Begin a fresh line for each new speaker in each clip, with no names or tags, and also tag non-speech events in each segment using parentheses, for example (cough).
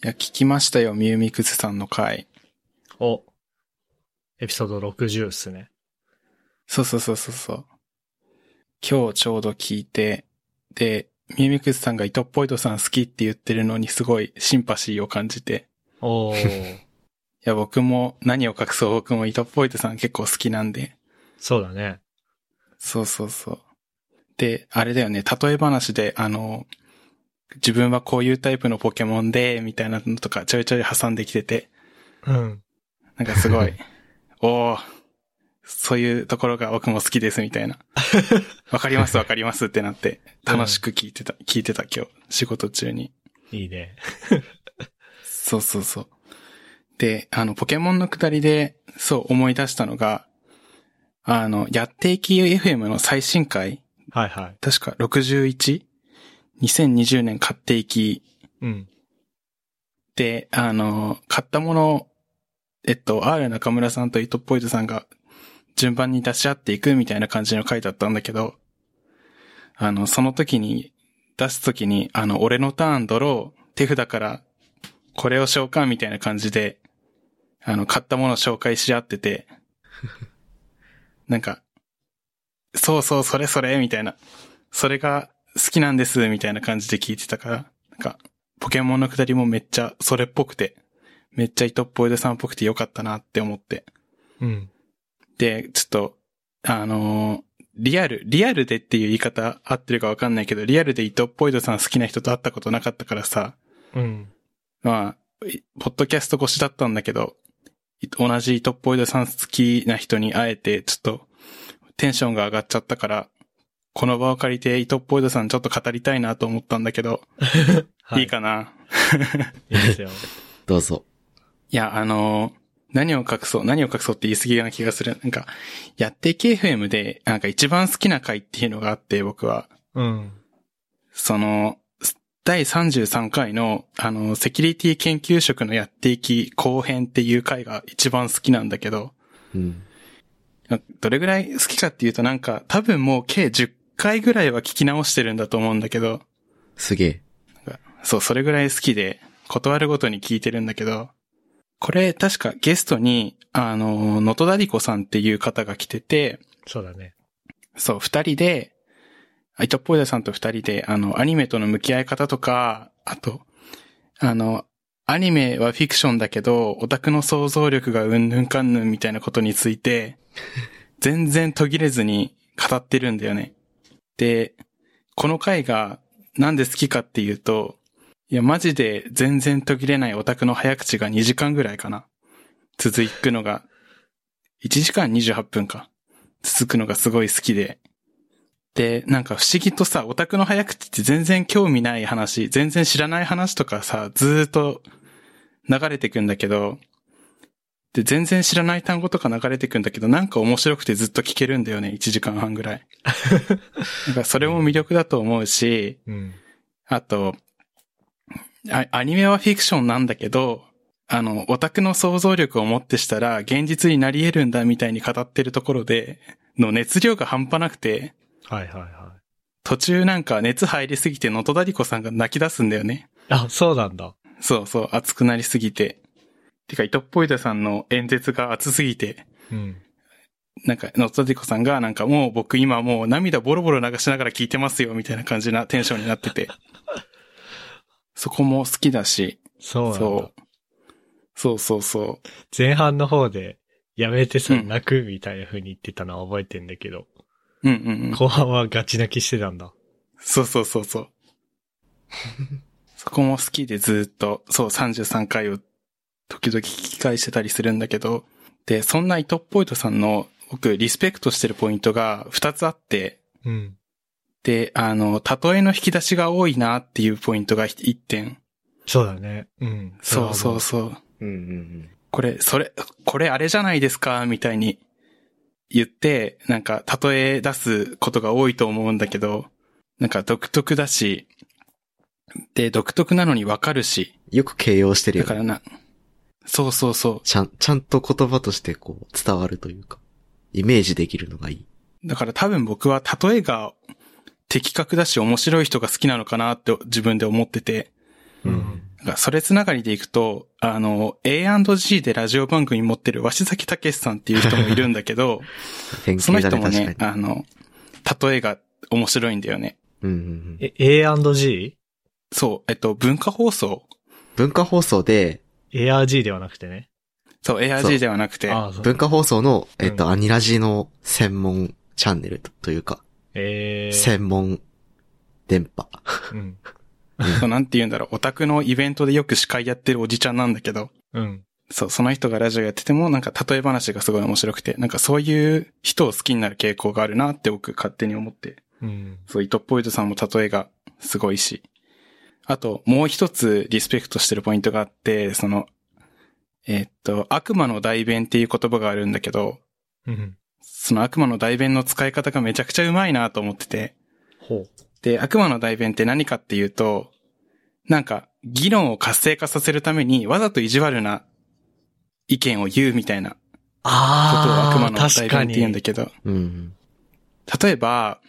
いや、聞きましたよ、ミューミクスさんの回。
お。エピソード60っすね。
そうそうそうそうそう。今日ちょうど聞いて、で、ミューミクスさんがイトポイトさん好きって言ってるのにすごいシンパシーを感じて。
おー。(laughs)
いや、僕も何を隠そう僕もイトポイトさん結構好きなんで。
そうだね。
そうそうそう。で、あれだよね、例え話で、あの、自分はこういうタイプのポケモンで、みたいなのとかちょいちょい挟んできてて、
うん。
なんかすごい、(laughs) おー、そういうところが僕も好きですみたいな。(laughs) わかりますわかりますってなって、楽しく聞いてた、聞いてた今日、仕事中に。
いいね。
そうそうそう。で、あの、ポケモンのくだりで、そう思い出したのが、あの、やっていき FM の最新回、
はいはい。
確か 61?2020 年買っていき
うん。
で、あの、買ったものを、えっと、R 中村さんとイトポイトさんが順番に出し合っていくみたいな感じの回だったんだけど、あの、その時に、出す時に、あの、俺のターンドロー、手札から、これを召喚みたいな感じで、あの、買ったものを紹介し合ってて、(laughs) なんか、そうそう、それそれ、みたいな。それが好きなんです、みたいな感じで聞いてたから、なんか、ポケモンのくだりもめっちゃそれっぽくて、めっちゃ糸っぽいでさんっぽくてよかったなって思って。
うん。
で、ちょっと、あのーリアル、リアルでっていう言い方合ってるかわかんないけど、リアルで糸っぽいでさん好きな人と会ったことなかったからさ、
うん。
まあ、いポッドキャスト越しだったんだけど、い同じ糸っぽいでさん好きな人に会えて、ちょっと、テンションが上がっちゃったから、この場を借りて糸っぽいでさんちょっと語りたいなと思ったんだけど、(laughs)
はい
いかな？(laughs)
いいですよ。
どうぞ。
いや、あのー何を隠そう、何を隠そうって言い過ぎな気がする。なんか、やって KFM で、なんか一番好きな回っていうのがあって、僕は。
うん。
その、第33回の、あの、セキュリティ研究職のやっていき後編っていう回が一番好きなんだけど、
うん。
どれぐらい好きかっていうとなんか、多分もう計10回ぐらいは聞き直してるんだと思うんだけど、
すげえ。
そう、それぐらい好きで、断るごとに聞いてるんだけど、これ確かゲストに、あの、ノトダディコさんっていう方が来てて、
そうだね。
そう、二人で、アイトッポイダさんと二人で、あの、アニメとの向き合い方とか、あと、あの、アニメはフィクションだけど、オタクの想像力がうんぬんかんぬんみたいなことについて、全然途切れずに語ってるんだよね。で、この回がなんで好きかっていうと、いや、マジで全然途切れないオタクの早口が2時間ぐらいかな。続くのが、1時間28分か。続くのがすごい好きで。で、なんか不思議とさ、オタクの早口って全然興味ない話、全然知らない話とかさ、ずーっと流れてくんだけど、で、全然知らない単語とか流れてくんだけど、なんか面白くてずっと聞けるんだよね、1時間半ぐらい。(laughs) なんかそれも魅力だと思うし、
うん。
あと、あアニメはフィクションなんだけど、あの、オタクの想像力をもってしたら現実になり得るんだみたいに語ってるところで、の熱量が半端なくて、
はいはいは
途中なんか熱入りすぎてノトダリコさんが泣き出すんだよね。
い。あ、そうなんだ。
そうそう、熱くなりすぎて。てか、イトッポイダさんの演説が熱すぎて、
うん。
なんか、ノトダリコさんがなんかもう僕今もう涙ボロボロ流しながら聞いてますよみたいな感じなテンションになってて。(laughs) そこも好きだし、
そうなんだ。
そう。そうそうそ
前半の方で、やめてさ、
うん
泣くみたいな風に言ってたのは覚えてんだけど、
う。うんうんうん。
後半はガチ泣きしてたんだ。
そうそうそうそう。(laughs) そこも好きでずっと、そう、33回を時々聞き返してたりするんだけど、で、そんなイトッポイトさんの僕リスペクトしてるポイントが2つあって、
うん。
で、あの、例えの引き出しが多いなっていうポイントが1点。
そうだね。うん。
そうそうそう。
うんうん
これ、それ、これあれじゃないですかみたいに言って、なんか、例え出すことが多いと思うんだけど、なんか独特だし、で、独特なのにわかるし、
よく形容してるよね。
だからな、そうそうそう。
ちゃん、ちゃんと言葉としてこう伝わるというか、イメージできるのがいい。
だから多分僕は例えが的確だし面白い人が好きなのかなって自分で思ってて、
うん。
それつながりでいくと、あの、A&G でラジオ番組持ってる鷲崎武さんっていう人もいるんだけど、(laughs)
典
その人もね。あの、例えが面白いんだよね。
うんうんうん
え、A&G?
そう、えっと、文化放送
文化放送で、
ARG ではなくてね。
そう、ARG ではなくて。
文化放送の、えっと、
うん
アニラジの専門チャンネルとというか、
えー。
専門電波。
うん。
そうなんて言うんだろう、オタクのイベントでよく司会やってるおじちゃんなんだけど、
うん。
そう、その人がラジオやってても、なんか例え話がすごい面白くて、なんかそういう人を好きになる傾向があるなって僕勝手に思って、
うん。
そう、イトッポイドさんも例えがすごいし。あと、もう一つリスペクトしてるポイントがあって、その、えーっと、悪魔の代弁っていう言葉があるんだけど、
うん。
その悪魔の代弁の使い方がめちゃくちゃうまいなと思ってて。で、悪魔の代弁って何かっていうと、なんか、議論を活性化させるために、わざと意地悪な意見を言うみたいなことを悪魔の代弁って言うんだ
に。
けど、
うん。
例えば、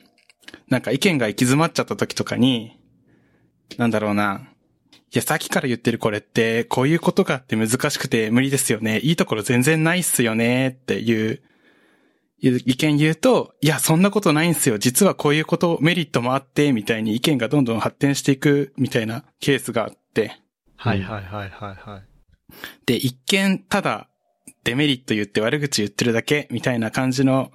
なんか意見が行き詰まっちゃった時とかに、なんだろうな。いや、さっきから言ってるこれって、こういうことがあって難しくて無理ですよね。いいところ全然ないっすよね。っていう、いう意見言うと、いや、そんなことないんすよ。実はこういうこと、メリットもあって、みたいに意見がどんどん発展していく、みたいなケースがあって。
はいはいはいはいはい。
で、一見、ただ、デメリット言って悪口言ってるだけ、みたいな感じの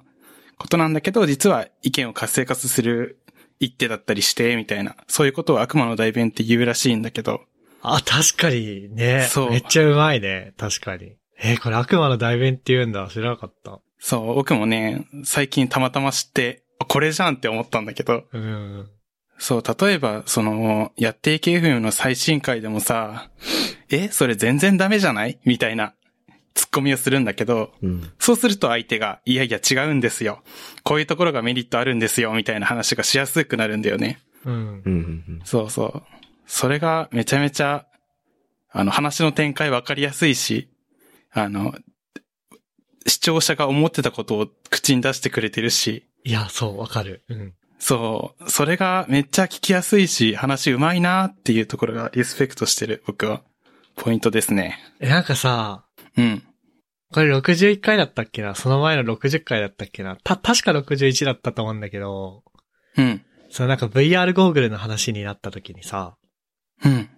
ことなんだけど、実は意見を活性化する一手だったりして、みたいな、そういうことを悪魔の代弁って言うらしいんだけど、
あ、確かにね。
そう
めっちゃうまいね。確かに。えーこれ悪魔の代弁って言うんだ。知らなかった。
そう、僕もね、最近たまたま知って、あこれじゃんって思ったんだけど、
うん。
そう、例えば、その、やっていけ FM の最新回でもさ、え、それ全然ダメじゃない？みたいな、ツッコミをするんだけど、
うん。
そうすると相手が、いやいや違うんですよ。こういうところがメリットあるんですよ、みたいな話がしやすくなるんだよね。
うん。
そうそう。それがめちゃめちゃ、あの、話の展開わかりやすいし、あの、視聴者が思ってたことを口に出してくれてるし、
いや、そう、わかる。うん。
そう、それがめっちゃ聞きやすいし、話うまいなっていうところがリスペクトしてる、僕は、ポイントですね。
え、なんかさ、
うん。
これ61回だったっけな？その前の60回だったっけな？た、確か61だったと思うんだけど、
うん。
そのなんか VR ゴーグルの話になった時にさ、
うん。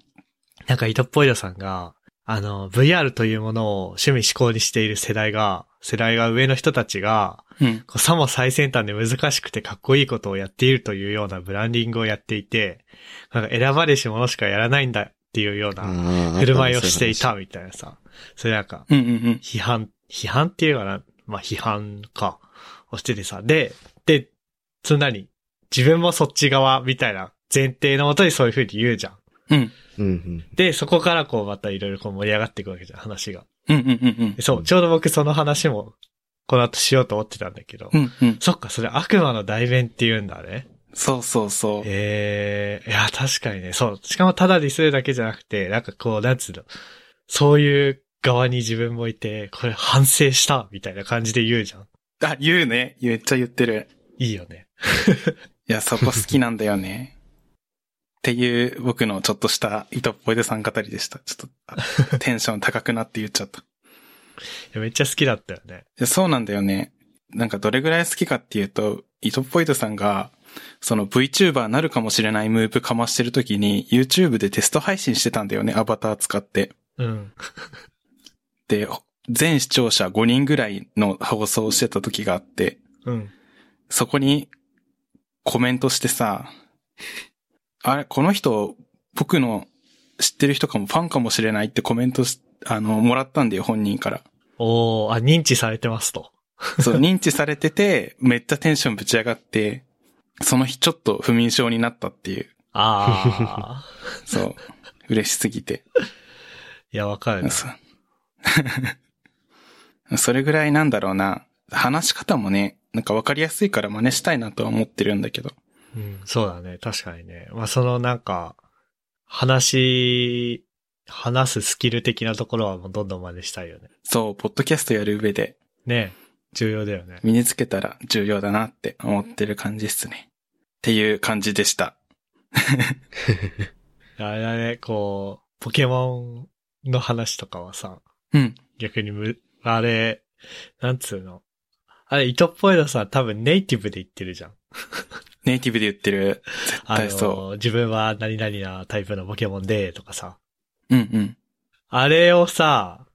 なんかイトッポイドさんが、あの、VR というものを趣味思考にしている世代が、世代が上の人たちが、
うん。
こうさも最先端で難しくてかっこいいことをやっているというようなブランディングをやっていて、なんか選ばれし者しかやらないんだっていうような振る舞いをしてい。
た
みたいなさ。それなんか、
うんうんうん。
批判、批判っていうかな、まあ批判か、をしててさ。で、で、そんなに、自分もそっち側みたいな前提のもとにそういう風に言うじゃん。
うん。
そうん。
で、そこからこうまたいろいろこう盛り上がっていくわけじゃん、話が。
うんうんうんうん
で。そう、ちょうど僕その話も、この後しようと思ってたんだけど。
うんうん。
そっか、それ悪魔の代弁って言うんだね。
そうそうそう。
ええいや、確かにね、そう。しかもただディスるだけじゃなくて、なんかこう、なんつうの、そういう側に自分もいて、これ反省した、みたいな感じで言うじゃん。
あ、言うね。めっちゃ言ってる。
いいよね。
いや、そこ好きなんだよね。っていう僕のちょっとした糸っぽいでさん語りでした。ちょっとあテンション高くなって言っちゃった。い
いやめっちゃ好きだったよね。
やそうなんだよね。なんかどれぐらい好きかっていうと、糸っぽいでさんが、その VTuber なるかもしれないムーブかましてる時に YouTube でテスト配信してたんだよね、アバター使って。
うん。
で、全視聴者5人ぐらいの放送をしてた時があって、
うん。
そこにコメントしてさ、あれ、この人、僕の知ってる人かもファンかもしれないってコメントし、あの、もらったんだよ、本人から。
おー、あ、認知されてますと。
そう、(laughs) 認知されてて、めっちゃテンションぶち上がって、その日ちょっと不眠症になったっていう、
あ
そう、嬉しすぎて。
ー。いや、わかるな。(laughs)
それぐらいなんだろうな。話し方もね、なんかわかりやすいから真似したいなとは思ってるんだけど。
うん、そうだね。確かにね。まあ、そのなんか、話、話すスキル的なところはもうどんどん真似したいよね。
そう、ポッドキャストやる上で
ね重要だよね。
身につけたら重要だなって思ってる感じっすね。っていう感じでした。(laughs)
あれだね、こう、ポケモンの話とかはさ、
うん。
逆にむ、あれ、なんつうの？あれ、イトっぽいのさ、多分ネイティブで言ってるじゃん。(laughs)
ネイティブで言ってる。絶
あ
対そ
の、自分は何々なタイプのポケモンで、とかさ。
う。うんうん。
あれをさ、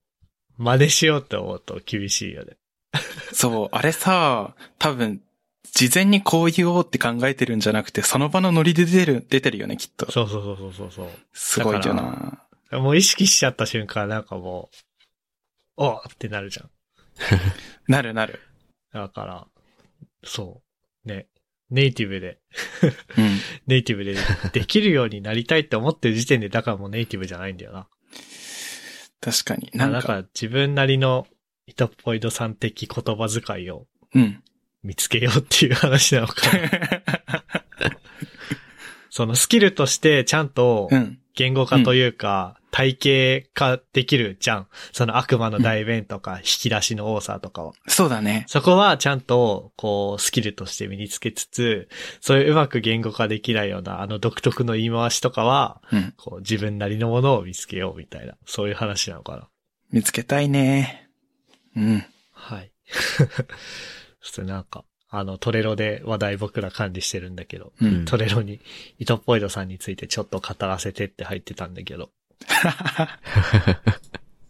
真似しようって思うと厳しいよね。
そう、あれさ、多分、事前にこう言おうって考えてるんじゃなくて、その場のノリで出てる、出てるよね、きっと。
そうそうそうそうそうそう。
すごいよ
だ
な。
もう意識しちゃった瞬間なんかもう、おーってなるじゃん。(laughs)
なるなる。
だから、そう。ね。ネイティブで、
うん。(laughs)
ネイティブでできるようになりたいって思ってる時点で、だからもうネイティブじゃないんだよな。
確かに。なんか、
だから自分なりのイトポイドさん的言葉遣いを
うん。
見つけようっていう話なのかな。(laughs) そのスキルとしてちゃんと
うん。
言語化というか、体系化できるじゃん。その悪魔の大弁とか、(laughs) 引き出しの多さとかは。
そうだね。
そこはちゃんと、こう、スキルとして身につけつつ、そういううまく言語化できないような、あの独特の言い回しとかは、
うん。
こう、自分なりのものを見つけようみたいな、そういう話なのかな。
見つけたいね。うん。
はい。そしてなんか、あの、トレロで話題僕ら管理してるんだけど、
うん。
トレロに、イトポイドさんについてちょっと語らせてって入ってたんだけど、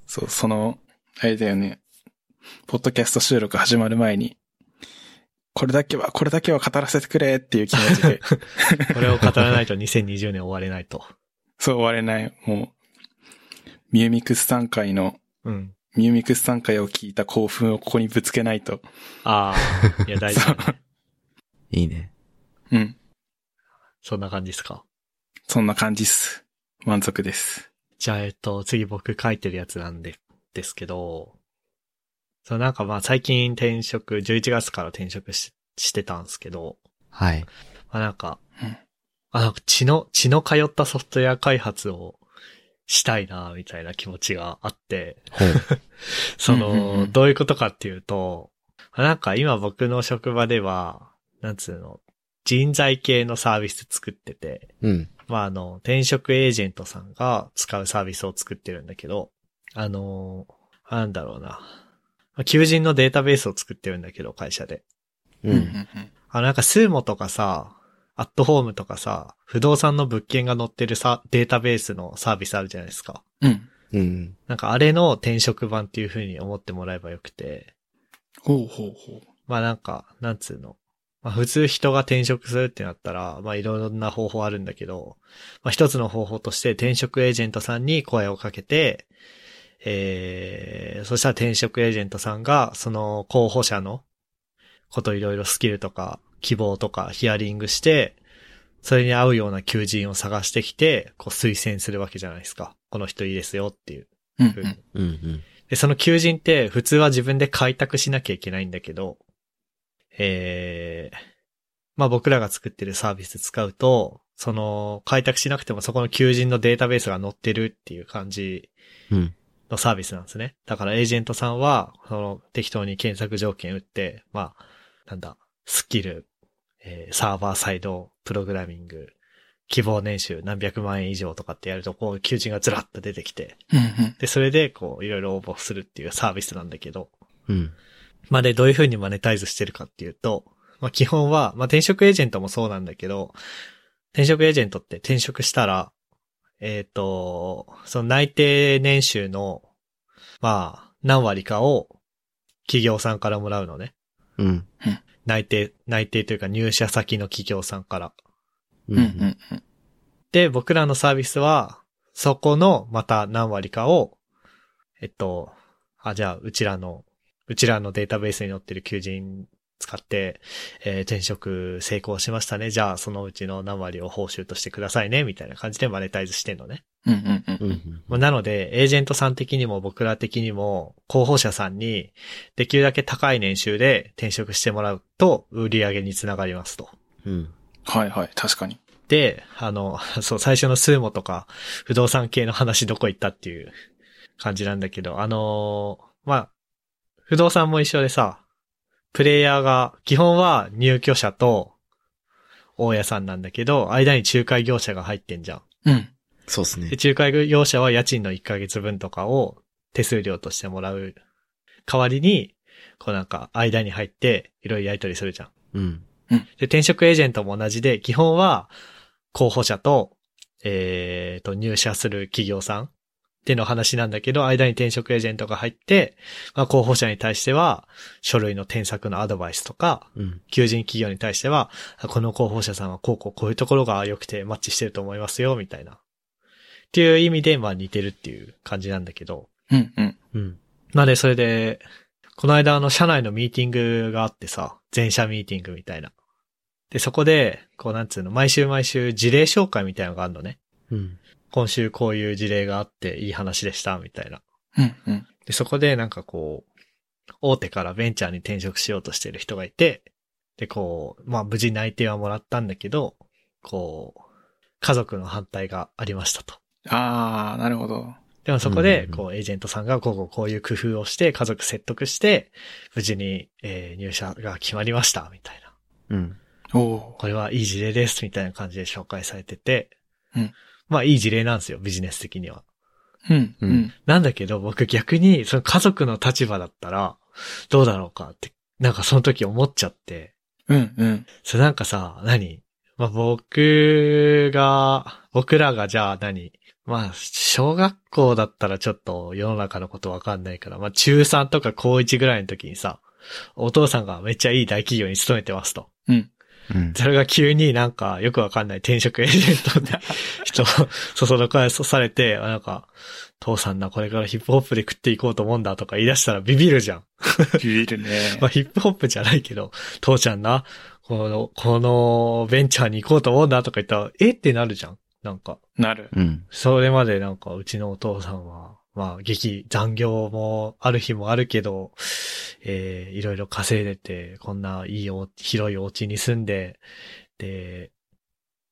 そう、その、あれだよね。ポッドキャスト収録始まる前に、これだけは、これだけは語らせてくれっていう気持ちで、(laughs)
これを語らないと2020年終われないと。
そう終われない。もう、ミューミクス3回の、
うん。
ミューミクス3回を聞いた興奮をここにぶつけないと。
ああ、いや大事だね。
いいね。
うん。
そんな感じですか？
そんな感じっす。満足です。
じゃあ、えっと、次僕書いてるやつなんで、ですけど、そう、なんかまあ最近転職、11月から転職ししてたんですけど、
はい。
まあなんか、
うん
あ、なんか血の、血の通ったソフトウェア開発をしたいな、みたいな気持ちがあって。(laughs) そ
うんうんう
の、
ん
どういうことかっていうと、まあなんか今僕の職場では、なんつうの、人材系のサービス作ってて、
うん。
まあ、あの、転職エージェントさんが使うサービスを作ってるんだけど、あの、なんだろうな。まあ求人のデータベースを作ってるんだけど、会社で。
う。
うんん
あの、なんか、スーモとかさ、アットホームとかさ、不動産の物件が載ってるさ、データベースのサービスあるじゃないですか。
うん。うん。
うん。
なんか、あれの転職版っていう風に思ってもらえばよくて、
ほうほうほう。
まあなんか、なんつうの。まあ普通人が転職するってなったら、まあいろんな方法あるんだけど、まあ一つの方法として転職エージェントさんに声をかけて、えー、そしたら転職エージェントさんが、その候補者のこといろいろスキルとか希望とかヒアリングして、それに合うような求人を探してきて、こう推薦するわけじゃないですか。この人いいですよっていう
うん
風に。
うん。うん。
で、その求人って普通は自分で開拓しなきゃいけないんだけど、えー、まあ僕らが作ってるサービス使うと、その開拓しなくてもそこの求人のデータベースが載ってるっていう感じ
うん。
のサービスなんですね。だからエージェントさんは、その適当に検索条件打って、まあ、なんだ、スキル、えーサーバーサイドプログラミング、希望年収何百万円以上とかってやると、こう求人がずらっと出てきて、
うんうん。
で、それでこういろいろ応募するっていうサービスなんだけど、
うん。
まあで、どういう風にマネタイズしてるかっていうと、まあ基本は、まあ転職エージェントもそうなんだけど、転職エージェントって転職したら、えっ、と、その内定年収の、まあ、何割かを企業さんからもらうのね。
うん。
内定、内定というか入社先の企業さんから。
う
うんうんうん。
で、僕らのサービスは、そこのまた何割かを、えっと、あ、じゃあ、うちらの、うちらのデータベースに載ってる求人使って、えー転職成功しましたね。じゃあ、そのうちの何割を報酬としてくださいね。みたいな感じでマネタイズしてんのね。
うんうんうん。
うん。
まあなので、エージェントさん的にも僕ら的にも、候補者さんに、できるだけ高い年収で転職してもらうと、売り上げにつながりますと。
うん。
はいはい、確かに。
で、あの、(laughs) そう、最初のスーモとか、不動産系の話どこ行ったっていう感じなんだけど、あのーまあ、不動産も一緒でさ、プレイヤーが、基本は入居者と大家さんなんだけど、間に仲介業者が入ってんじゃん。
うん。
そうですね
で、。仲介業者は家賃の1ヶ月分とかを手数料としてもらう代わりに、こうなんか間に入っていろいろやり取りするじゃん。
うん。
で、転職エージェントも同じで、基本は候補者と、えーと、入社する企業さんっていうの話なんだけど、間に転職エージェントが入って、まあ、候補者に対しては、書類の添削のアドバイスとか、
うん。
求人企業に対しては、あこの候補者さんはこうこうこういうところが良くてマッチしてると思いますよ、みたいな。っていう意味で、まあ似てるっていう感じなんだけど。
うんうん。
うん。
まあで、それで、この間あの社内のミーティングがあってさ、全社ミーティングみたいな。で、そこで、こうなんつうの、毎週毎週事例紹介みたいなのがあるのね。
うん。
今週こういう事例があっていい話でした、みたいな。
うんうん。
で、そこでなんかこう、大手からベンチャーに転職しようとしてる人がいて、で、こう、まあ無事内定はもらったんだけど、こう、家族の反対がありましたと。
あー、なるほど。
でもそこで
う、ん
こう、エージェントさんが、こうこう、こういう工夫をして、家族説得して、無事に、えー入社が決まりました、みたいな。
うん。
おー。
これはいい事例です、みたいな感じで紹介されてて。
うん
まあ、いい事例なんですよ、ビジネス的には。
うんう
うんん。
なんだけど、僕逆に、その家族の立場だったら、どうだろうかって、なんかその時思っちゃって。
うんうん。
それなんかさ、何？まあ、僕が、僕らがじゃあ何？まあ、小学校だったらちょっと世の中のことわかんないから、まあ中3とか高1ぐらいの時にさ、お父さんがめっちゃいい大企業に勤めてますと。
うん。
うん。
それが急になんかよくわかんない転職エージェントで人、(laughs) そその声そされて、あなんか、父さんな、これからヒップホップで食っていこうと思うんだとか言い出したらビビるじゃん。
ビビるね (laughs)
まあ、。ヒップホップじゃないけど、父ちゃんな、この、このベンチャーに行こうと思うんだとか言ったら、え？ってなるじゃん。なんか、
なる。
うん。
それまでなんかうちのお父さんは、まあ、劇、残業もある日もあるけど、えー、いろいろ稼いでて、こんないいお、広いお家に住んで、で、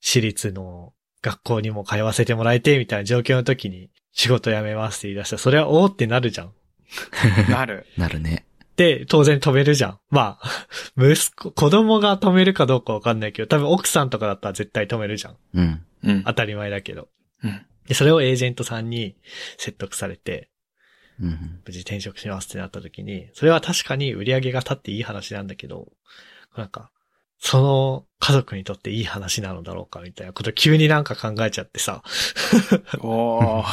私立の学校にも通わせてもらえて、みたいな状況の時に、仕事辞めますって言い出したら、それはおーってなるじゃん。(laughs)
なる。(laughs)
なるね。
で、当然止めるじゃん。まあ、(laughs) 息子、子供が止めるかどうかわかんないけど、多分奥さんとかだったら絶対止めるじゃん。
うん。
うん。
当たり前だけど。
うん。
で、それをエージェントさんに説得されて、
うん。
無事転職しますってなった時に、それは確かに売り上げが立っていい話なんだけど、なんか、その家族にとっていい話なのだろうかみたいなこと急になんか考えちゃってさ、
おー。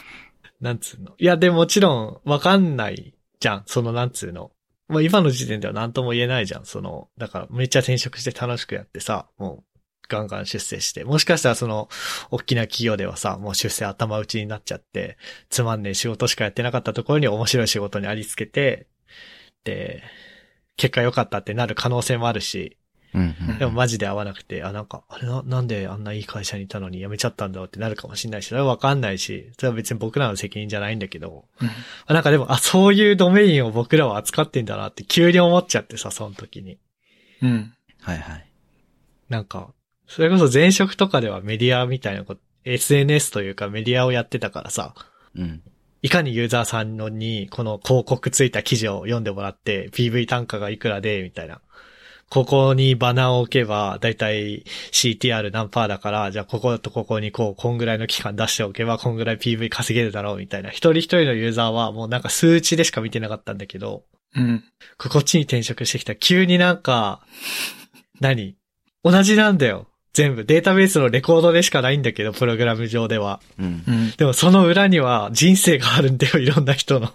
(laughs)
なんつうの？いや、でもちろんわかんないじゃん。そのなんつうの？まあ今の時点では何とも言えないじゃん。その、だからめっちゃ転職して楽しくやってさ、もうガンガン出世して。もしかしたらその、大きな企業ではさ、もう出世頭打ちになっちゃって、つまんねえ仕事しかやってなかったところに面白い仕事にありつけて、で、結果良かったってなる可能性もあるし、
うん。
でもマジで合わなくて、あ、なんか、あれな、なんであんないい会社にいたのに辞めちゃったんだろうってなるかもしれないし、それはわかんないし、それは別に僕らの責任じゃないんだけど、
うん
あなんかでも、あ、そういうドメインを僕らは扱ってんだなって急に思っちゃってさ、その時に。
うん。
はいはい。
なんか、それこそ前職とかではメディアみたいなこと、SNS というかメディアをやってたからさ、
うん。
いかにユーザーさんのに、この広告ついた記事を読んでもらって、PV 単価がいくらで、みたいな。ここにバナーを置けば、だいたい CTR 何パーだから、じゃあこことここにこう、こんぐらいの期間出しておけば、こんぐらい PV 稼げるだろう、みたいな。一人一人のユーザーはもうなんか数値でしか見てなかったんだけど、
うん。
こっちに転職してきたら急になんか、何？同じなんだよ。全部。データベースのレコードでしかないんだけど、プログラム上では。
うん
う。ん。
でもその裏には人生があるんだよ、いろんな人の。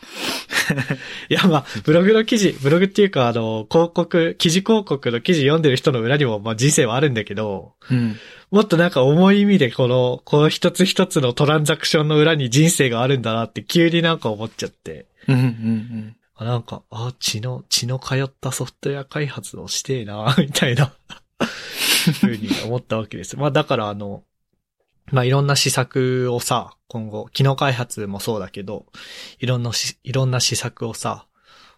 (laughs) いや、まあ、ブログの記事、ブログっていうか、あの、広告、記事広告の記事読んでる人の裏にも、まあ人生はあるんだけど、
うん。
もっとなんか重い意味でこの、この一つ一つのトランザクションの裏に人生があるんだなって急になんか思っちゃって。
うん。うん。
あなんか、あ、血の、血の通ったソフトウェア開発をしてえな、みたいな、ふうに思ったわけです。(laughs) まあだからあの、まあいろんな施策をさ、今後、機能開発もそうだけど、いろんなし、いろんな施策をさ、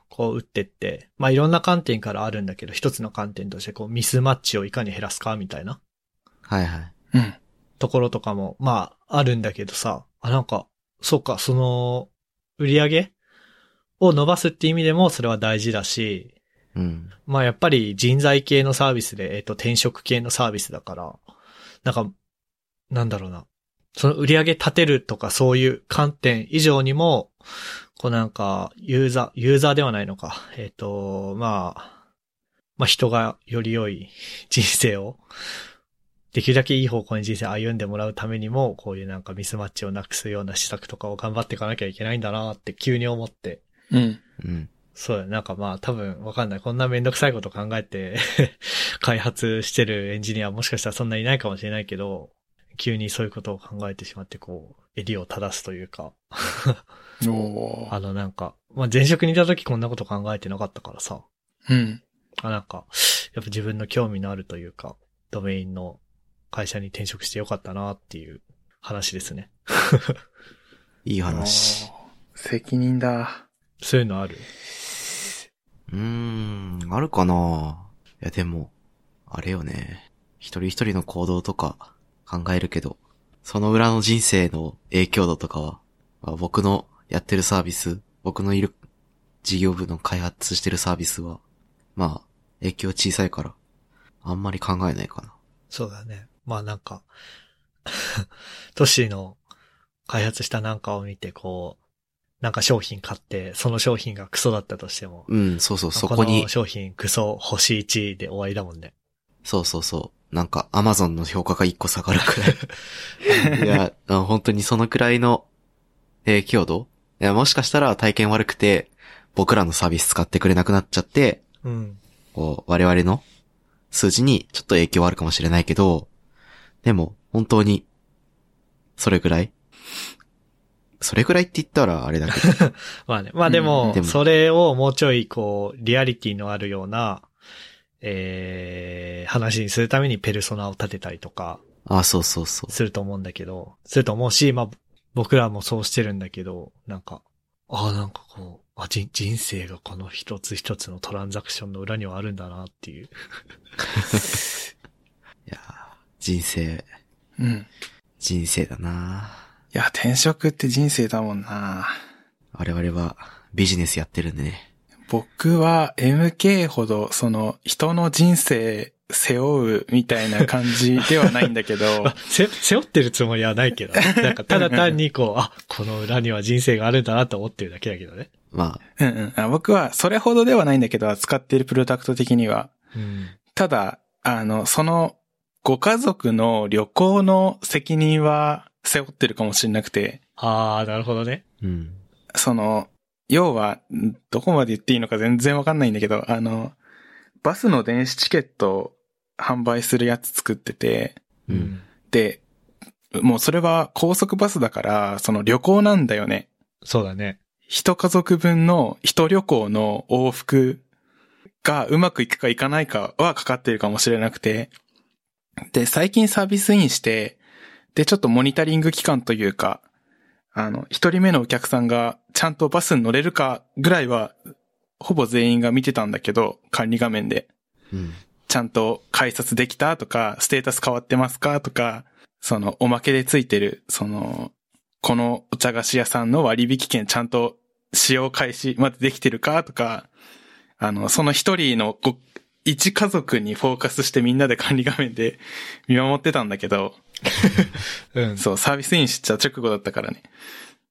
こう打ってって、まあいろんな観点からあるんだけど、一つの観点としてこうミスマッチをいかに減らすかみたいな
はいはい。
うん。
ところとかも、まああるんだけどさ、あ、なんか、そうか、その、売り上げを伸ばすって意味でもそれは大事だし、
うん。
まあやっぱり人材系のサービスで、えっと転職系のサービスだから、なんか、なんだろうな。その売り上げ立てるとかそういう観点以上にも、こうなんか、ユーザー、ユーザーではないのか。えっ、と、まあ、まあ人がより良い人生を、できるだけいい方向に人生歩んでもらうためにも、こういうなんかミスマッチをなくすような施策とかを頑張っていかなきゃいけないんだなって急に思って。
うん。
うん。
そうだねなんかまあ多分わかんない。こんなめんどくさいこと考えて (laughs) 開発してるエンジニアはもしかしたらそんないないかもしれないけど、急にそういうことを考えてしまってこう、襟を正すというか、(laughs) あのなんか、まあ前職にいた時こんなこと考えてなかったからさ、
うん。
あ、なんか、やっぱ自分の興味のあるというか、ドメインの会社に転職してよかったなっていう話ですね。(laughs)
いい話。
責任だ。
そういうのある？
うーん、あるかないやでも、あれよね。一人一人の行動とか考えるけど、その裏の人生の影響度とかは、まあ僕のやってるサービス、僕のいる事業部の開発してるサービスは、まあ、影響小さいから、あんまり考えないかな。
そうだね。まあなんか、トッシーの開発したなんかを見て、こう、なんか商品買って、その商品がクソだったとしても、
うん、そうそう、そ
こ
こに
の、商品クソ星1で終わりだもんね。
そうそうそう。なんか、アマゾンの評価が一個下がるくらい。(laughs) いや、あ本当にそのくらいの影響度？いや、もしかしたら体験悪くて、僕らのサービス使ってくれなくなっちゃって、
うん。
こう、我々の数字にちょっと影響はあるかもしれないけど、でも、本当に、それぐらいそれぐらいって言ったらあれだけど、(laughs)
まあね。まあでも、
うんでも
それをもうちょい、こう、リアリティのあるような、えー、話にするためにペルソナを立てたりとか、
あ、そうそうそう。
すると思うんだけど、すると思うし、まあ、僕らもそうしてるんだけど、なんか、ああ、なんかこう、あ、人、人生がこの一つ一つのトランザクションの裏にはあるんだなっていう。(laughs)
いやー人生、
うん。
人生だない
や、転職って人生だもんな。
我々はビジネスやってるんでね。
僕は MK ほど、その、人の人生背負うみたいな感じではないんだけど
まあ、(laughs) せ、背負ってるつもりはないけどね、(laughs) なんかただ単にこう、あ、この裏には人生があるんだなと思ってるだけだけどね。
ま
うんうんあ僕はそれほどではないんだけど、扱っているプロダクト的には。
うん。
ただ、あの、その、ご家族の旅行の責任は背負ってるかもしれなくて、
ああ、なるほどね。
あ、うん。
その、要は、んどこまで言っていいのか全然わかんないんだけど、あの、バスの電子チケットを販売するやつ作ってて、
うん。。
で、もうそれは高速バスだから、その旅行なんだよね。
そうだね。
一家族分の一旅行の往復がうまくいくかいかないかはかかってるかもしれなくて。で、最近サービスインして、で、ちょっとモニタリング期間というか、あの、一人目のお客さんがちゃんとバスに乗れるかぐらいは、ほぼ全員が見てたんだけど、管理画面で。
うん。
ちゃんと改札できたとか、ステータス変わってますかとか、そのおまけでついてる、その、このお茶菓子屋さんの割引券ちゃんと使用開始までできてるかとか、あの、その一人のご、一家族にフォーカスしてみんなで管理画面で見守ってたんだけど、
うん。
そう、サービスインしちゃ直後だったからね。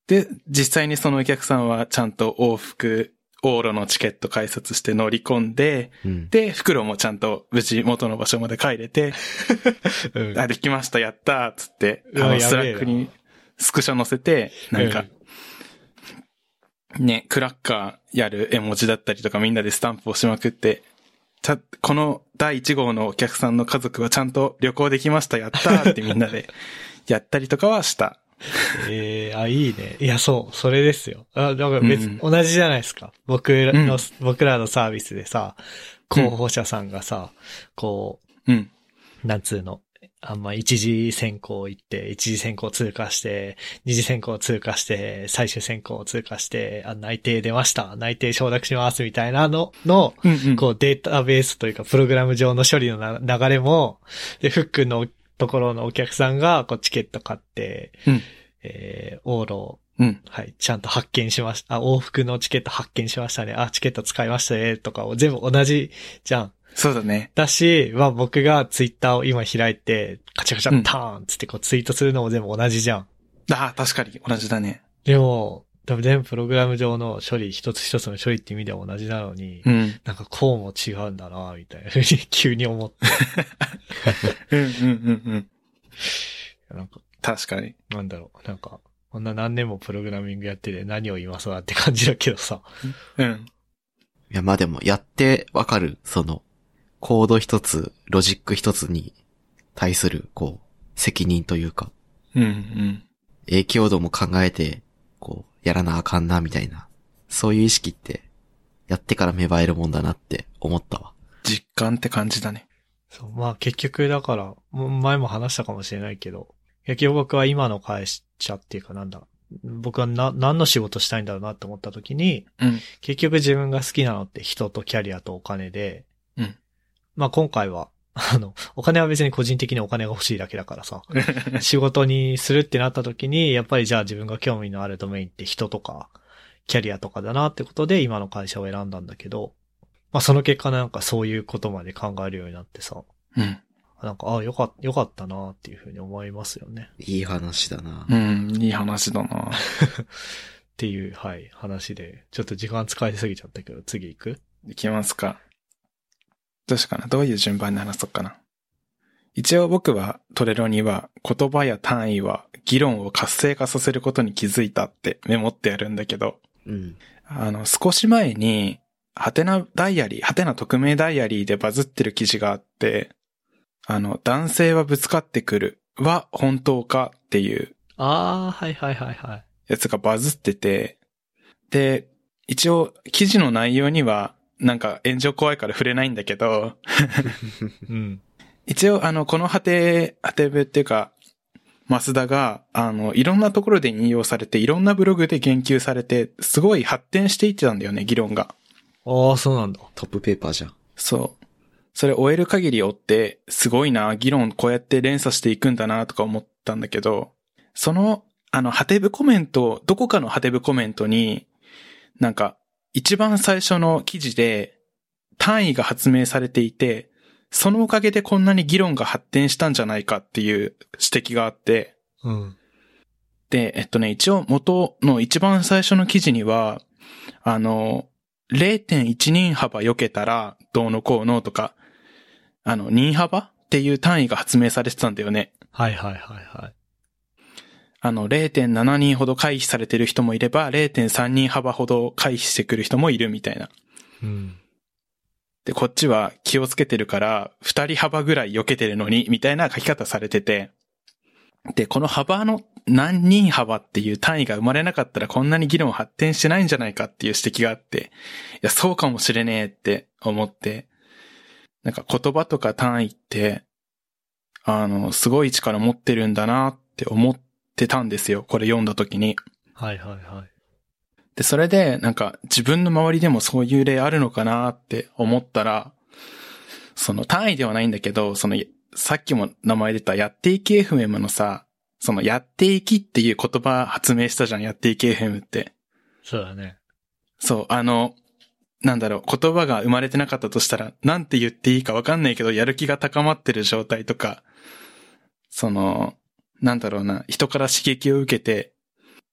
で、実際にそのお客さんはちゃんと往復、往路のチケット改札して乗り込んで、
うん。
で、袋もちゃんと無事元の場所まで帰れて、(laughs)
うん
あ、できました、やったつって、あの、 Slack にスクショ載せて、なんか、ね、クラッカーやる絵文字だったりとかみんなでスタンプをしまくって、ちゃ、この第1号のお客さんの家族はちゃんと旅行できました、やったーってみんなで (laughs) やったりとかはした。
ええあ、いいね。いや、そう、それですよ。あ、だから別、
うん
同じじゃないですか。僕らの、
うん
僕らのサービスでさ、候補者さんがさ、こ
うん。
う、なんつうの、あんま一次選考行って、一次選考通過して、二次選考通過して、最終選考通過して、あ、内定出ました。内定承諾します、みたいなの、の、
うんうん。
こうデータベースというか、プログラム上の処理のな流れも、で、フックのところのお客さんが、こう、チケット買って、
うん
えー、往路、
うん。
はい、ちゃんと発見しました。あ、往復のチケット発見しましたね。あ、チケット使いましたね。とかを全部同じじゃん。
そうだね。
だし、まあ僕がツイッターを今開いて、カチャカチャターンつってこうツイートするのも全部同じじゃん。
ああ、確かに同じだね。
でも、多分全部プログラム上の処理、一つ一つの処理って意味では同じなのに、
うん。
なんかこうも違うんだな、みたいなふうに急に思って。
うんうんうんうん。
なんか、
確かに。
なんだろう、なんか、こんな何年もプログラミングやってて何を今更って感じだけどさ。
うん。
いや、まあでも、やってわかる、その、コード一つ、ロジック一つに対する、こう、責任というか、
うんうん。
影響度も考えて、こう、やらなあかんな、みたいな。そういう意識って、やってから芽生えるもんだなって思ったわ。
実感って感じだね。
そう、まあ結局だから、前も話したかもしれないけど、結局僕は今の会社っていうかなんだ、僕はな、何の仕事したいんだろうなって思った時に、
うん。
結局自分が好きなのって人とキャリアとお金で、
うん。
まあ今回は、(laughs) あの、お金は別に個人的にお金が欲しいだけだからさ、(laughs) 仕事にするってなった時に、やっぱりじゃあ自分が興味のあるドメインって人とか、キャリアとかだなってことで今の会社を選んだんだけど、まあその結果なんかそういうことまで考えるようになってさ、
うん。
なんか、ああ、よかった、よかったなっていうふうに思いますよね。
いい話だな。
うん。いい話だな。(laughs)
っていう、はい、話で、ちょっと時間使いすぎちゃったけど、次行く？
いきますか。どうしようかな。どういう順番で話そうかな。一応僕はトレロには言葉や単位は議論を活性化させることに気づいたってメモってやるんだけど、
うん。
あの、少し前に、ハテナダイアリー、ハテナ匿名ダイアリーでバズってる記事があって、あの、男性はぶつかってくるは本当かっていう
ああ、はいはいはいはい。
やつがバズってて、で、一応記事の内容にはなんか炎上怖いから触れないんだけど、
うん。
一応あの、このハテ、ハテブっていうか、マスダが、あの、いろんなところで引用されて、いろんなブログで言及されて、すごい発展していってたんだよね、議論が。
ああ、そうなんだ。
トップペーパーじゃん。
そう。それ終える限り追って、すごいな、議論こうやって連鎖していくんだな、とか思ったんだけど、その、あの、ハテブコメント、どこかのハテブコメントに、なんか、一番最初の記事で、単位が発明されていて、そのおかげでこんなに議論が発展したんじゃないかっていう指摘があって、
うん。
で、えっとね、一応元の一番最初の記事には、あの、0.1人幅避けたらどうのこうのとか、あの、人幅っていう単位が発明されてたんだよね。
はいはいはいはい。
あの、0.7人ほど回避されてる人もいれば、0.3人幅ほど回避してくる人もいるみたいな。
うん。
で、こっちは気をつけてるから、二人幅ぐらい避けてるのに、みたいな書き方されてて、で、この幅の何人幅っていう単位が生まれなかったらこんなに議論発展してないんじゃないかっていう指摘があって、いや、そうかもしれねえって思って、なんか言葉とか単位って、あの、すごい力持ってるんだなって思ってたんですよ。これ読んだ時に。
はいはいはい。
で、それで、なんか、自分の周りでもそういう例あるのかなって思ったら、その単位ではないんだけど、その、さっきも名前出たやっていき FM のさ、そのやっていきっていう言葉発明したじゃん、やっていき FM って。
そうだね。
そう、あの、なんだろう、言葉が生まれてなかったとしたら、なんて言っていいかわかんないけど、やる気が高まってる状態とか、その、なんだろうな、人から刺激を受けて、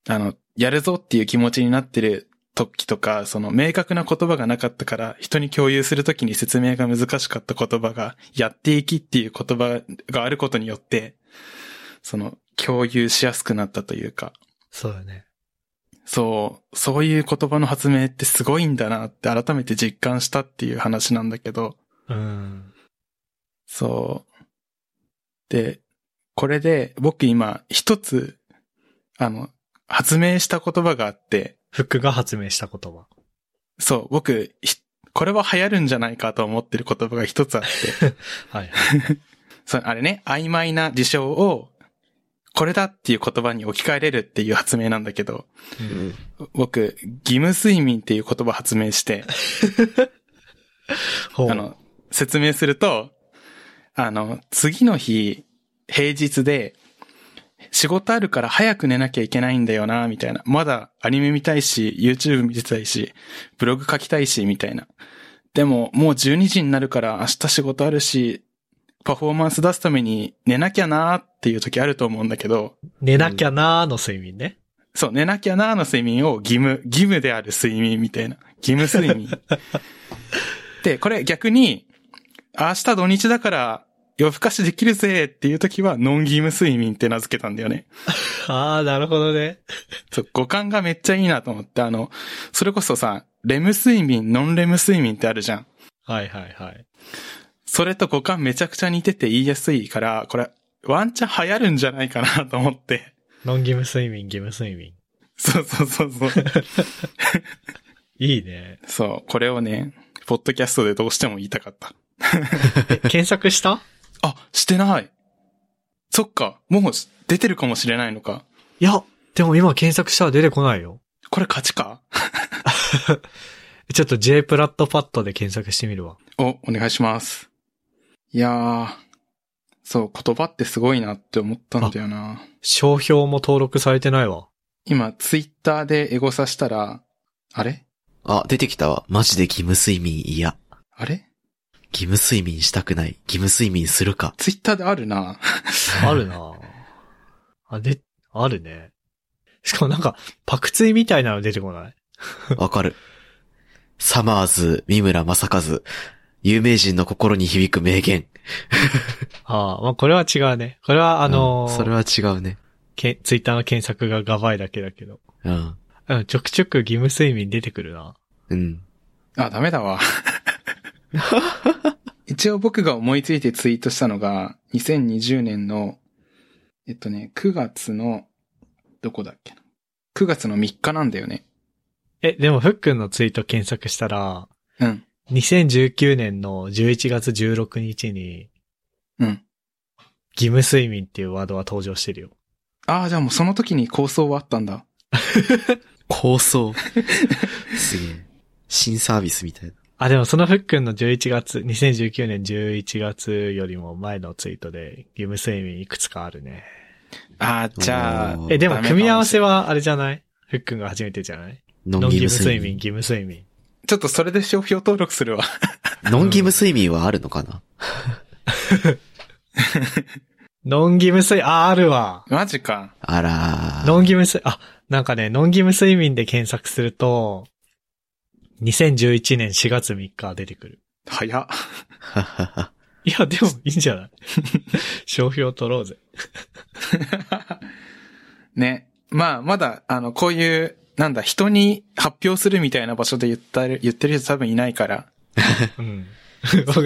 あの、やるぞっていう気持ちになってる時とか、その明確な言葉がなかったから、人に共有するときに説明が難しかった言葉が、やっていきっていう言葉があることによって、その、共有しやすくなったというか、
そうだね。
そう、そういう言葉の発明ってすごいんだなって改めて実感したっていう話なんだけど、
うん。
そう。で、これで僕今一つ、あの、発明した言葉があって、
フックが発明した言葉。
そう、僕、ひこれは流行るんじゃないかと思ってる言葉が一つあって、(laughs)
はいはい。(laughs)
そう、あれね、曖昧な事象を、これだっていう言葉に置き換えれるっていう発明なんだけど、
う
うんん。
僕、義務睡眠っていう言葉発明して。(laughs) あの、説明すると、あの、次の日、平日で、仕事あるから早く寝なきゃいけないんだよな、みたいな。まだアニメ見たいし、YouTube 見てたいし、ブログ書きたいし、みたいな。っでも、もう12時になるから明日仕事あるし、パフォーマンス出すために寝なきゃなーっていう時あると思うんだけど、
寝なきゃなーの睡眠ね。
そう、寝なきゃなーの睡眠を義務、義務である睡眠みたいな。義務睡眠。(laughs) で、これ逆に、明日土日だから夜更かしできるぜっていう時はノン義務睡眠って名付けたんだよね。(laughs)
ああ、なるほどね。
そう、五感がめっちゃいいなと思って、あの、それこそさ、レム睡眠、ノンレム睡眠ってあるじゃん。
はいはいはい。
それと五感めちゃくちゃ似てて言いやすいから、これ、ワンチャン流行るんじゃないかなと思って。
ノン義務睡眠、義務睡眠。
そうそうそうそう。(laughs)
いいね。
そう、これをね、ポッドキャストでどうしても言いたかった。(laughs)
え検索した？
あ、してない。そっか、もう出てるかもしれないのか。
いや、でも今検索したら出てこないよ。
これ勝ちか？(laughs)
ちょっと J プラットパッドで検索してみるわ。
お、お願いします。いやー、そう、言葉ってすごいなって思ったんだよな。
商標も登録されてないわ。
今、ツイッターでエゴサしたら、あれ？
あ、出てきたわ。マジで義務睡眠嫌。
あれ？
義務睡眠したくない。義務睡眠するか。
ツイッターであるな。(laughs)
あるなあ、で、あるね。しかもなんか、パクツイみたいなの出てこない？
わかる。サマーズ、三村正和。有名人の心に響く名言。
ああ、まあこれは違うね。これはあのー
うんそれは違うね。
けツイッターの検索がガバイだけだけど。
うん。
うん、ちょくちょく義務睡眠出てくるな。
うん。
あ、ダメだわ。(laughs) 一応僕が思いついてツイートしたのが、2020年の、えっとね、9月の、どこだっけな？9月の3日なんだよね。
え、でもふっくんのツイート検索したら、
うん。
2019年の11月16日に、
うん。
義務睡眠っていうワードは登場してるよ。
ああ、じゃあもうその時に構想はあったんだ。(laughs)
構想。すげえ。新サービスみたいな。
あ、でもそのふっくんの11月、2019年11月よりも前のツイートで義務睡眠いくつかあるね。
ああ、じゃあ
え、でも組み合わせはあれじゃない？ふっくんが初めてじゃない？
ノン
義
義務睡眠。
務睡眠、義務睡眠。
ちょっとそれで商標登録するわ。(laughs)
ノン義務睡眠はあるのかな？(laughs)
ノン義務睡、あ、あるわ。
マジか。
あらー。
ノン義務睡、あ、なんかね、ノン義務睡眠で検索すると、2011年4月3日出てくる。
早っ。(laughs)
い
や、でもいいんじゃない？(laughs) 商標取ろうぜ。(laughs)
ね。まあ、まだ、あの、こういう、なんだ、人に発表するみたいな場所で言ったる、言ってる人多分いないから。
うん。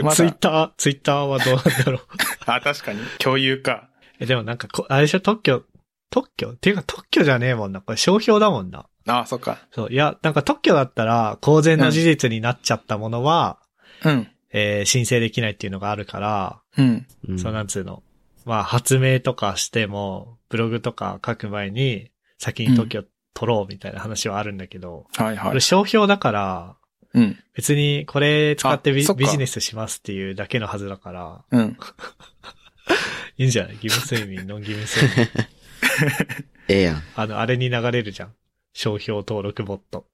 まだ
ツイッター、ツイッターはどうなんだろう。
あ、確かに。共有か。
え、でもなんかこ、あれでしょ、特許、特許？っていうか特許じゃねえもんな。これ商標だもんな。
あそっか。
そう。いや、なんか特許だったら、公然の事実になっちゃったものは、
うん。
えー申請できないっていうのがあるから、
うん。
うん
そうなんつうの。まあ、発明とかしても、ブログとか書く前に、先に特許取ろうみたいな話はあるんだけど、
はいはい
これ。商標だから、
うん。
別にこれ使ってビジネスしますっていうだけのはずだから、
うん。(laughs)
いいんじゃない？義務睡眠、ノン義務睡眠。(laughs)
ええやん。
あの、あれに流れるじゃん。商標登録ボット。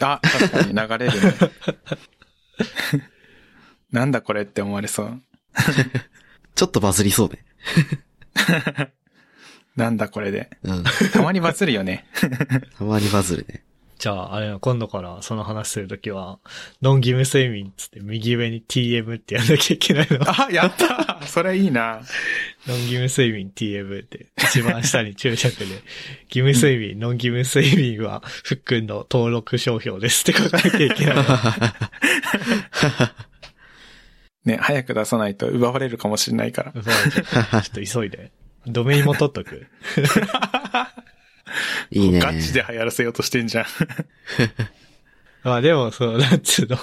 あ、確かに流れるね。(laughs) なんだこれって思われそう。
ちょっとバズりそうね。(laughs)
なんだこれで。
うん。
たまにバズるよね。(laughs)
たまにバズるね。
じゃあ、あれな今度からその話するときは、ノン義務睡眠っつって右上に TM ってやんなきゃいけないの。
あ、やったそれいいな。
ノン義務睡眠 TM って、一番下に注釈で、義務睡眠、ノン義務睡眠は、ふっくんの登録商標ですって書かなきゃいけない。(laughs)
ね、早く出さないと奪われるかもしれないから。
ちょっと急いで。ドメインも取っとく。(laughs)
いいね。
ガチで流行らせようとしてんじゃん。(laughs)
まあでも、そう、なんつうの。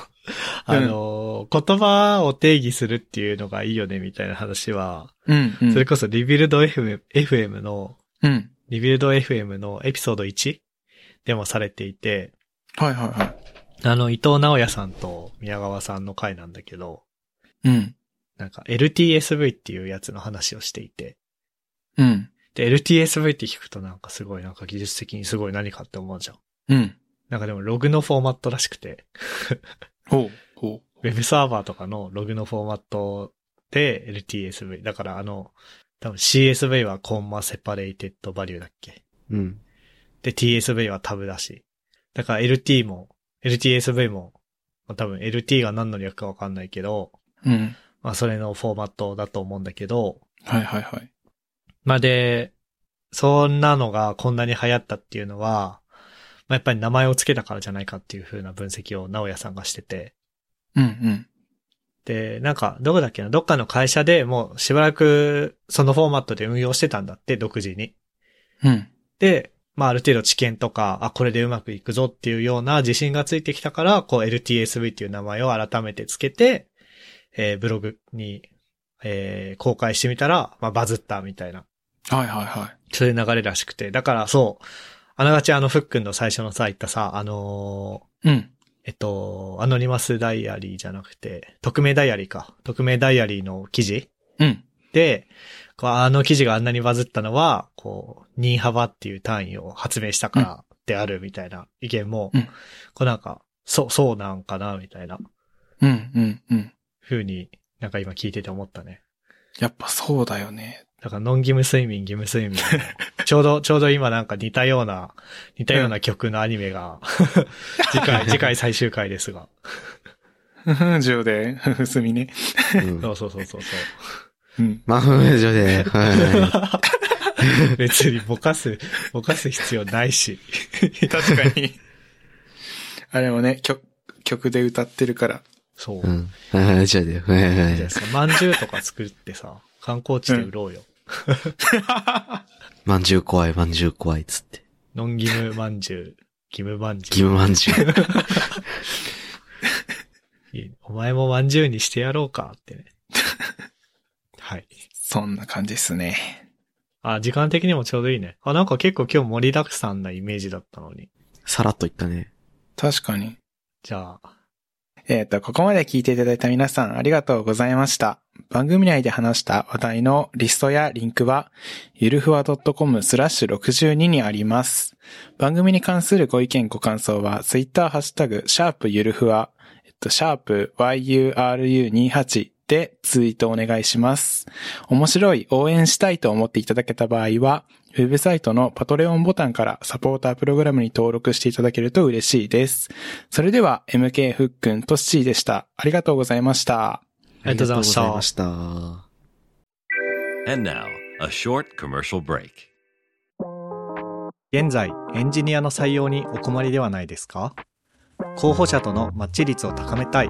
あの、言葉を定義するっていうのがいいよね、みたいな話は、
うん、うん。
それこそリビルド FM, FM の、
うん。
リビルド FM のエピソード1でもされていて、
はいはいはい。
あの、伊藤直也さんと宮川さんの回なんだけど、
うん。
なんか LTSV っていうやつの話をしていて、
うん。
で、LTSV って聞くとなんかすごいなんか技術的にすごい何かって思うじゃん。
うん。
なんかでもログのフォーマットらしくて、(laughs)
ほう。ほう。
ウェブサーバーとかのログのフォーマットで LTSV。だからあの、多分 CSV はコンマセパレイテッドバリューだっけ？
うん。
で、TSV はタブだし。だから LT も、LTSV も、まあ、多分 LT が何の略かわかんないけど、
うん。
まあそれのフォーマットだと思うんだけど、
はいはいはい。
まあで、そんなのがこんなに流行ったっていうのは、まあやっぱり名前を付けたからじゃないかっていう風な分析を直哉さんがしてて、
うんうん。
で、なんか、どこだっけな、どっかの会社でもうしばらくそのフォーマットで運用してたんだって、独自に。
うん。
で、まあある程度知見とか、あ、これでうまくいくぞっていうような自信がついてきたから、こう LTSV っていう名前を改めてつけて、えーブログに、えー公開してみたら、まあバズったみたいな、
はいはいはい。
そういう流れらしくて。だからそう、あながちあのフックンの最初のさ、言ったさ、あのー
うん。
えっと、アノニマスダイアリーじゃなくて、匿名ダイアリーか。匿名ダイアリーの記事
うん。
で、こうあの記事があんなにバズったのは、こう、任幅っていう単位を発明したからであるみたいな意見も、
うん
こうなんか、そう、そうなんかな、みたいな
うんうんうん。
風になんか今聞いてて思ったね。
やっぱそうだよね。
だから、ノン義務睡眠、義務睡眠。(laughs) ちょうど、ちょうど今なんか似たような、似たような曲のアニメが、(laughs) 次回、(laughs) 次回最終回ですが。
ふふん、上で、ふふすみね。
うん
そうそうそうそうそう。
うん。
まあ、ふうじょで、は
別にぼかす、ぼかす必要ないし。
確かに。あれもね、曲、曲で歌ってるから。
そう。
い。うん。はい、じゃで、はい、
じゃあさ、まんじゅうとか作ってさ、観光地で売ろうよ。
まんじゅう怖い、まんじゅう怖い、つって。
ノン義務まんじゅう、義務まんじ
義
ゅう。
務まんじゅう。(laughs)
いいお前もまんじゅうにしてやろうかってね。(laughs) はい。
そんな感じですね。
あ、時間的にもちょうどいいね。あ、なんか結構今日盛りだくさんなイメージだったのに。
さらっと言ったね。
確かに。
じゃあ、
えっ、と、ここまで聞いていただいた皆さんありがとうございました。番組内で話した話題のリストやリンクは、ゆるふわ .com スラッシュ62にあります。番組に関するご意見ご感想は、ツイッターハッシュタグ、シャープゆるふわ、えっと、シャープ yuru28 でツイートお願いします。面白い、応援したいと思っていただけた場合は、ウェブサイトのパトレオンボタンからサポータープログラムに登録していただけると嬉しいです。それでは、MK ふっくんとっしーでした。ありがとうございました。
ありがとうございました
ありがとうございました。
And now, a short commercial break.
現在エンジニアの採用にお困りではないですか？候補者とのマッチ率を高めたい